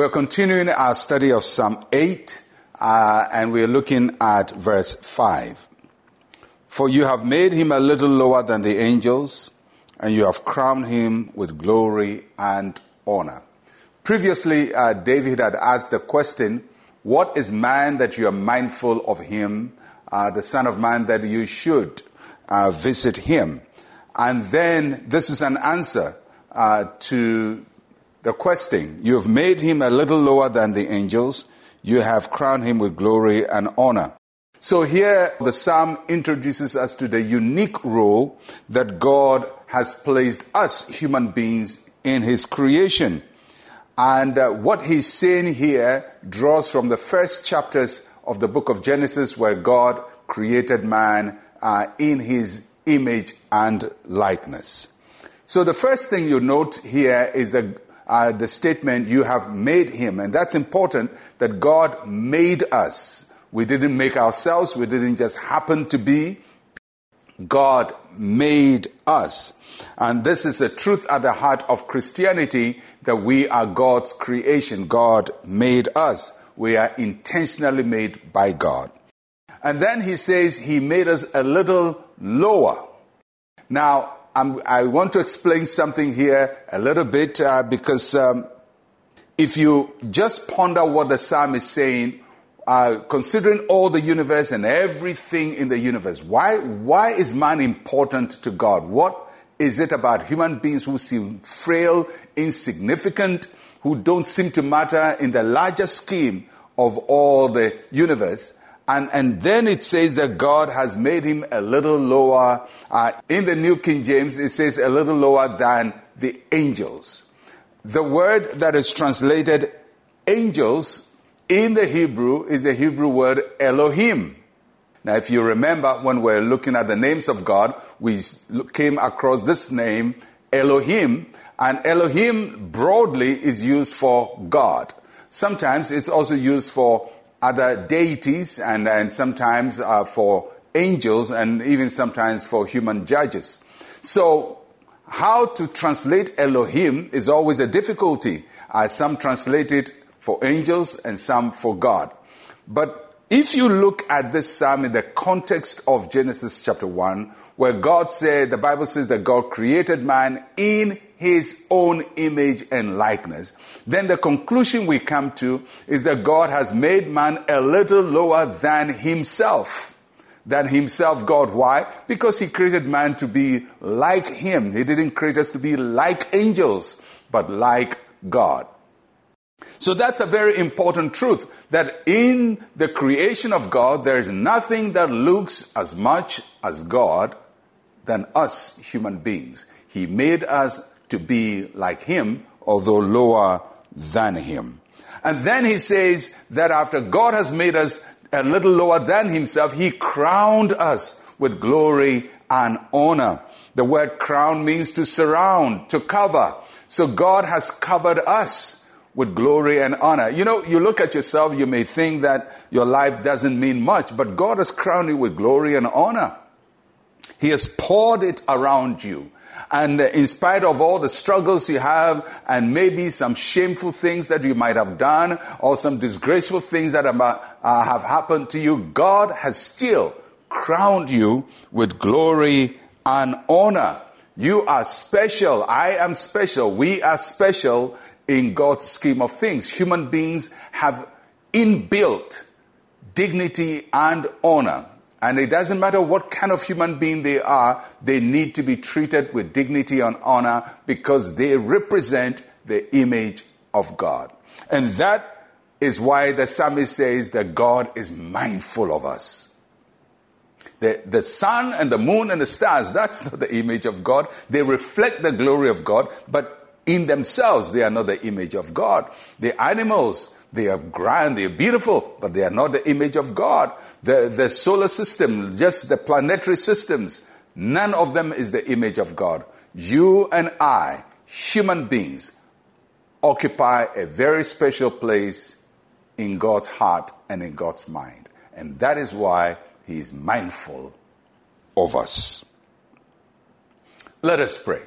We're continuing our study of Psalm 8, uh, and we're looking at verse 5. For you have made him a little lower than the angels, and you have crowned him with glory and honor. Previously, uh, David had asked the question, What is man that you are mindful of him, uh, the Son of Man that you should uh, visit him? And then this is an answer uh, to the questing. You have made him a little lower than the angels. You have crowned him with glory and honor. So here the psalm introduces us to the unique role that God has placed us human beings in his creation. And uh, what he's saying here draws from the first chapters of the book of Genesis where God created man uh, in his image and likeness. So the first thing you note here is the, uh, the statement, you have made him. And that's important that God made us. We didn't make ourselves. We didn't just happen to be. God made us. And this is the truth at the heart of Christianity that we are God's creation. God made us. We are intentionally made by God. And then he says he made us a little lower. Now, I'm, i want to explain something here a little bit uh, because um, if you just ponder what the psalm is saying, uh, considering all the universe and everything in the universe, why, why is man important to God? What is it about human beings who seem frail, insignificant, who don't seem to matter in the larger scheme of all the universe? And, and then it says that God has made him a little lower. Uh, in the New King James, it says a little lower than the angels. The word that is translated angels in the Hebrew is the Hebrew word Elohim. Now, if you remember when we're looking at the names of God, we came across this name, Elohim, and Elohim broadly is used for God. Sometimes it's also used for other deities and, and sometimes uh, for angels and even sometimes for human judges. So, how to translate Elohim is always a difficulty. Uh, some translate it for angels and some for God. But if you look at this psalm in the context of Genesis chapter 1, where God said, the Bible says that God created man in his own image and likeness, then the conclusion we come to is that God has made man a little lower than himself. Than himself, God. Why? Because he created man to be like him. He didn't create us to be like angels, but like God. So that's a very important truth that in the creation of God, there is nothing that looks as much as God than us human beings. He made us to be like him, although lower than him. And then he says that after God has made us a little lower than himself, he crowned us with glory and honor. The word crown means to surround, to cover. So God has covered us with glory and honor. You know, you look at yourself, you may think that your life doesn't mean much, but God has crowned you with glory and honor. He has poured it around you. And in spite of all the struggles you have, and maybe some shameful things that you might have done, or some disgraceful things that have, uh, happened to you, God has still crowned you with glory and honor. You are special. I am special. We are special in God's scheme of things. Human beings have inbuilt dignity and honor. And it doesn't matter what kind of human being they are, they need to be treated with dignity and honor because they represent the image of God. And that is why the psalmist says that God is mindful of us. The, the sun and the moon and the stars, that's not the image of God. They reflect the glory of God, but in themselves, they are not the image of God. The animals, they are grand, they are beautiful, but they are not the image of God. The, the solar system, just the planetary systems, none of them is the image of God. You and I, human beings, occupy a very special place in God's heart and in God's mind. And that is why He is mindful of us. Let us pray.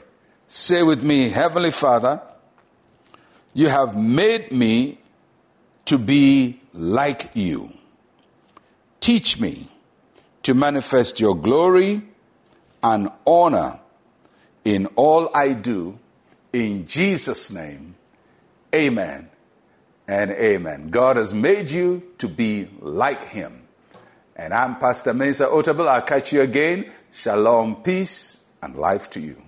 Say with me, Heavenly Father, you have made me to be like you. Teach me to manifest your glory and honor in all I do. In Jesus' name, amen and amen. God has made you to be like him. And I'm Pastor Mensa Otabil. I'll catch you again. Shalom, peace, and life to you.